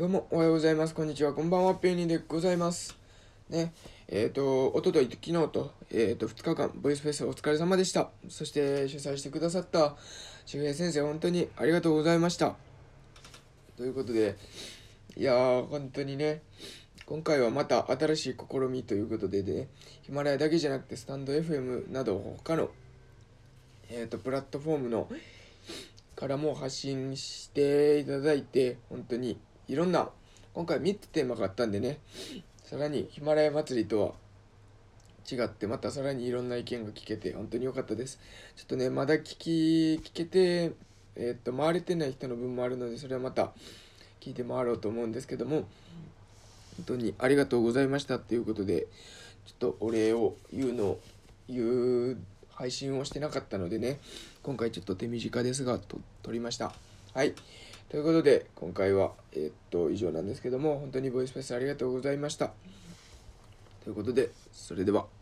どうもおはようございます。こんにちは。こんばんは。ペニーでございます。ね。えっ、と、おととい、昨日と、えっ、と、2日間、ボイスフェスお疲れ様でした。そして、主催してくださった周平先生、本当にありがとうございました。ということで、いやー、本当にね、今回はまた新しい試みということでね、ヒマラヤだけじゃなくて、スタンド FM など、他の、えっ、と、プラットフォームの、からも発信していただいて、本当にいろんな、今回3つテーマがあったんでね、さらにヒマラヤ祭りとは違って、またさらにいろんな意見が聞けて、本当に良かったです。ちょっとね、まだ聞き、聞けて、えーっと、回れてない人の分もあるので、それはまた聞いて回ろうと思うんですけども、本当にありがとうございましたっていうことで、ちょっとお礼を言うのを、言う配信をしてなかったのでね、今回ちょっと手短ですが、と撮りました。はい。ということで、今回は、えーっと、以上なんですけども、本当にボイスフェスありがとうございました。ということで、それでは。